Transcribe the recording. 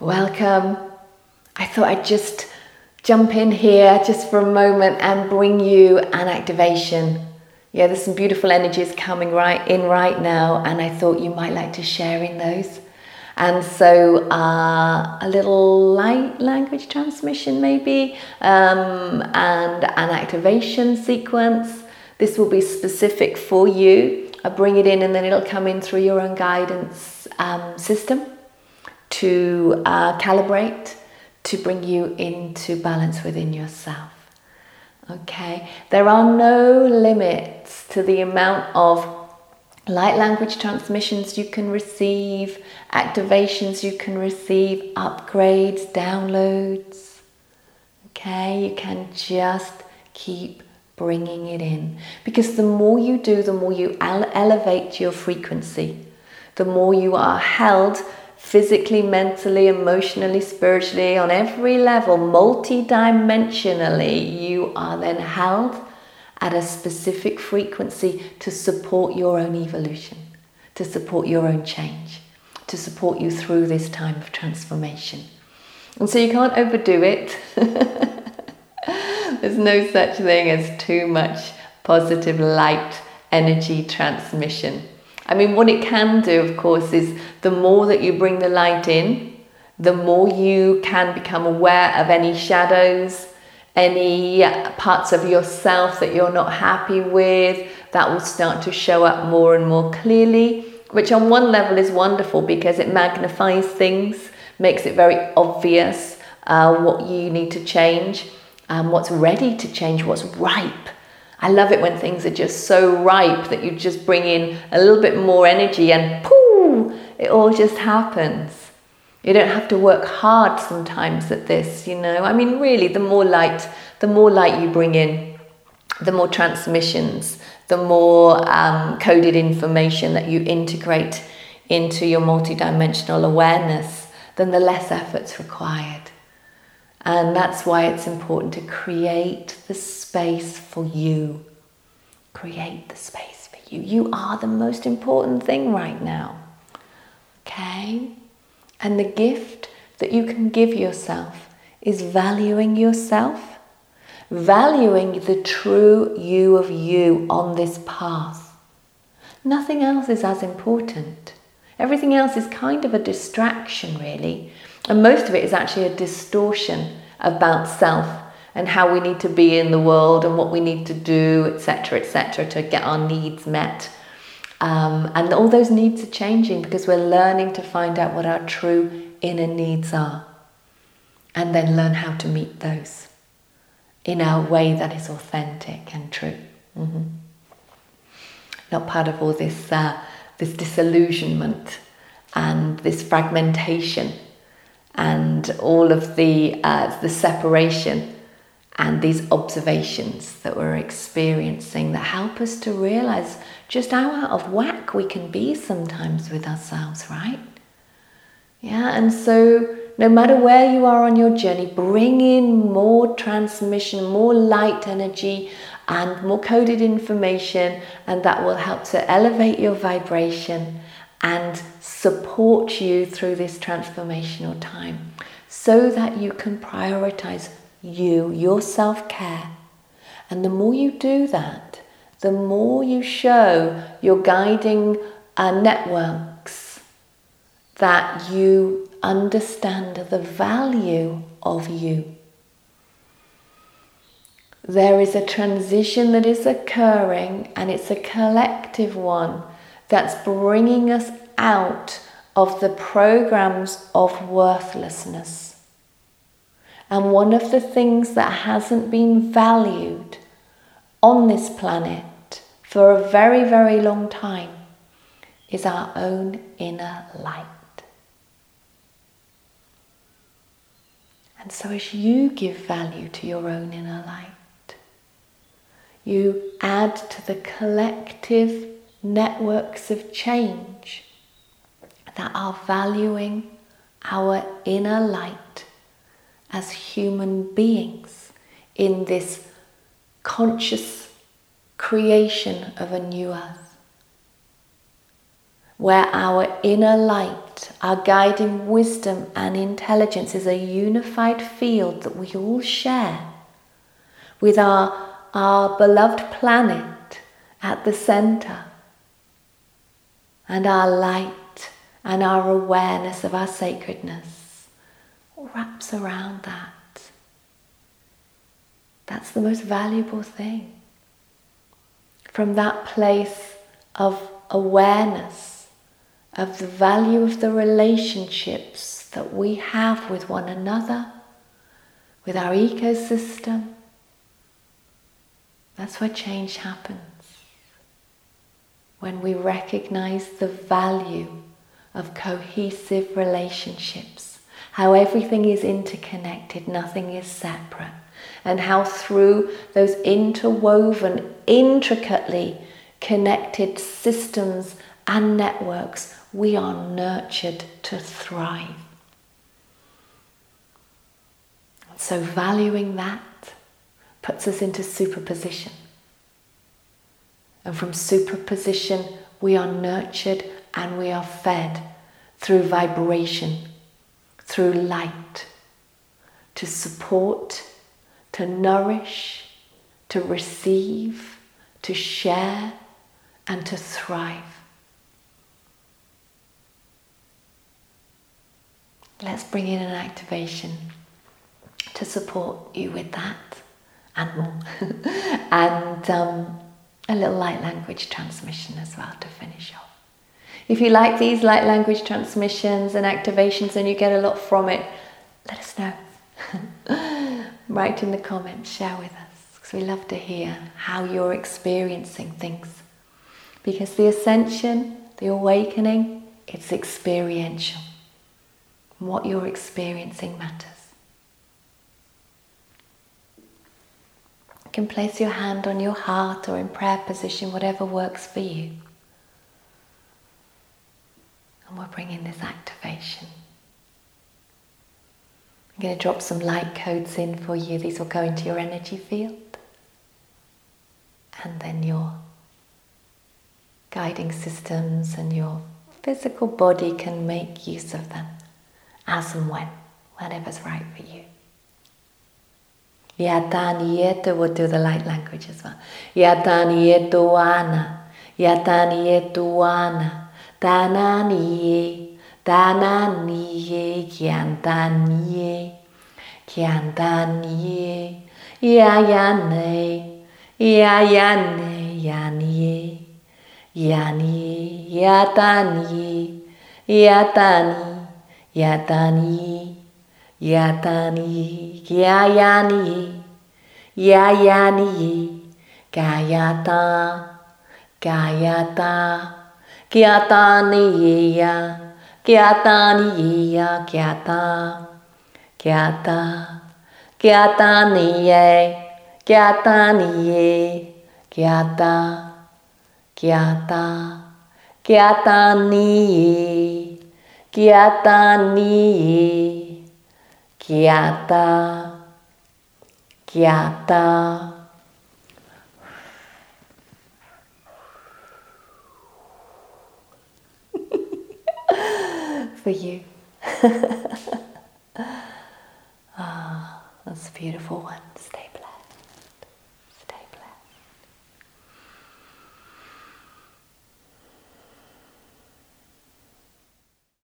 Welcome. I thought I'd just jump in here just for a moment and bring you an activation. Yeah, there's some beautiful energies coming right in right now, and I thought you might like to share in those. And so, uh, a little light language transmission, maybe, um, and an activation sequence. This will be specific for you. I bring it in, and then it'll come in through your own guidance um, system to uh, calibrate, to bring you into balance within yourself. Okay, there are no limits to the amount of light language transmissions you can receive, activations you can receive, upgrades, downloads. Okay, you can just keep bringing it in because the more you do, the more you elevate your frequency, the more you are held physically, mentally, emotionally, spiritually, on every level, multi-dimensionally, you are then held at a specific frequency to support your own evolution, to support your own change, to support you through this time of transformation. And so you can't overdo it. There's no such thing as too much positive light energy transmission. I mean, what it can do, of course, is the more that you bring the light in, the more you can become aware of any shadows, any parts of yourself that you're not happy with, that will start to show up more and more clearly, which on one level is wonderful because it magnifies things, makes it very obvious uh, what you need to change, um, what's ready to change, what's ripe I love it when things are just so ripe that you just bring in a little bit more energy and pooh, it all just happens. You don't have to work hard sometimes at this, you know. I mean, really, the more light, the more light you bring in, the more transmissions, the more um, coded information that you integrate into your multidimensional awareness, then the less effort's required. And that's why it's important to create the space for you. Create the space for you. You are the most important thing right now. Okay? And the gift that you can give yourself is valuing yourself, valuing the true you of you on this path. Nothing else is as important. Everything else is kind of a distraction, really. And most of it is actually a distortion about self and how we need to be in the world and what we need to do, etc., etc., to get our needs met. Um, and all those needs are changing because we're learning to find out what our true inner needs are and then learn how to meet those in a way that is authentic and true. Mm-hmm. Not part of all this, uh, this disillusionment and this fragmentation and all of the, uh, the separation and these observations that we're experiencing that help us to realize just how out of whack we can be sometimes with ourselves, right? Yeah, and so no matter where you are on your journey, bring in more transmission, more light energy, and more coded information, and that will help to elevate your vibration and support you through this transformational time so that you can prioritize you, your self care. And the more you do that, the more you show your guiding uh, networks that you understand the value of you. There is a transition that is occurring, and it's a collective one that's bringing us out of the programs of worthlessness. And one of the things that hasn't been valued on this planet for a very, very long time is our own inner light. And so, as you give value to your own inner light, you add to the collective networks of change that are valuing our inner light as human beings in this conscious creation of a new earth, where our inner light our guiding wisdom and intelligence is a unified field that we all share with our, our beloved planet at the center and our light and our awareness of our sacredness wraps around that. That's the most valuable thing. From that place of awareness of the value of the relationships that we have with one another, with our ecosystem, that's where change happens. When we recognize the value of cohesive relationships, how everything is interconnected, nothing is separate and how through those interwoven, intricately connected systems and networks, we are nurtured to thrive. So, valuing that puts us into superposition. And from superposition, we are nurtured and we are fed through vibration, through light, to support to nourish, to receive, to share, and to thrive. Let's bring in an activation to support you with that and more. and um, a little light language transmission as well to finish off. If you like these light language transmissions and activations and you get a lot from it, let us know. write in the comments, share with us, because we love to hear how you're experiencing things. Because the ascension, the awakening, it's experiential. What you're experiencing matters. Can place your hand on your heart or in prayer position, whatever works for you. And we're bringing this activation. I'm going to drop some light codes in for you. These will go into your energy field. And then your guiding systems and your physical body can make use of them as and when, whenever's right for you. Yataniyeto will do the light language as well. Yataniyetuana, Yataniyetuana, Tananiye. Dananiye, Kyantaniye, Kyantaniye, Yayane, Yayane, Yaniye, Yaniye, Yataniye, Yatani, 亚达尼，亚亚尼，亚亚尼，嘎呀达，嘎呀达，卡达尼耶呀，卡达尼耶呀，卡达，卡达，卡达尼耶，卡达尼耶，卡达，卡达，卡达尼，卡呀达尼。Gyata Gyata for you. ah, that's a beautiful one. Stay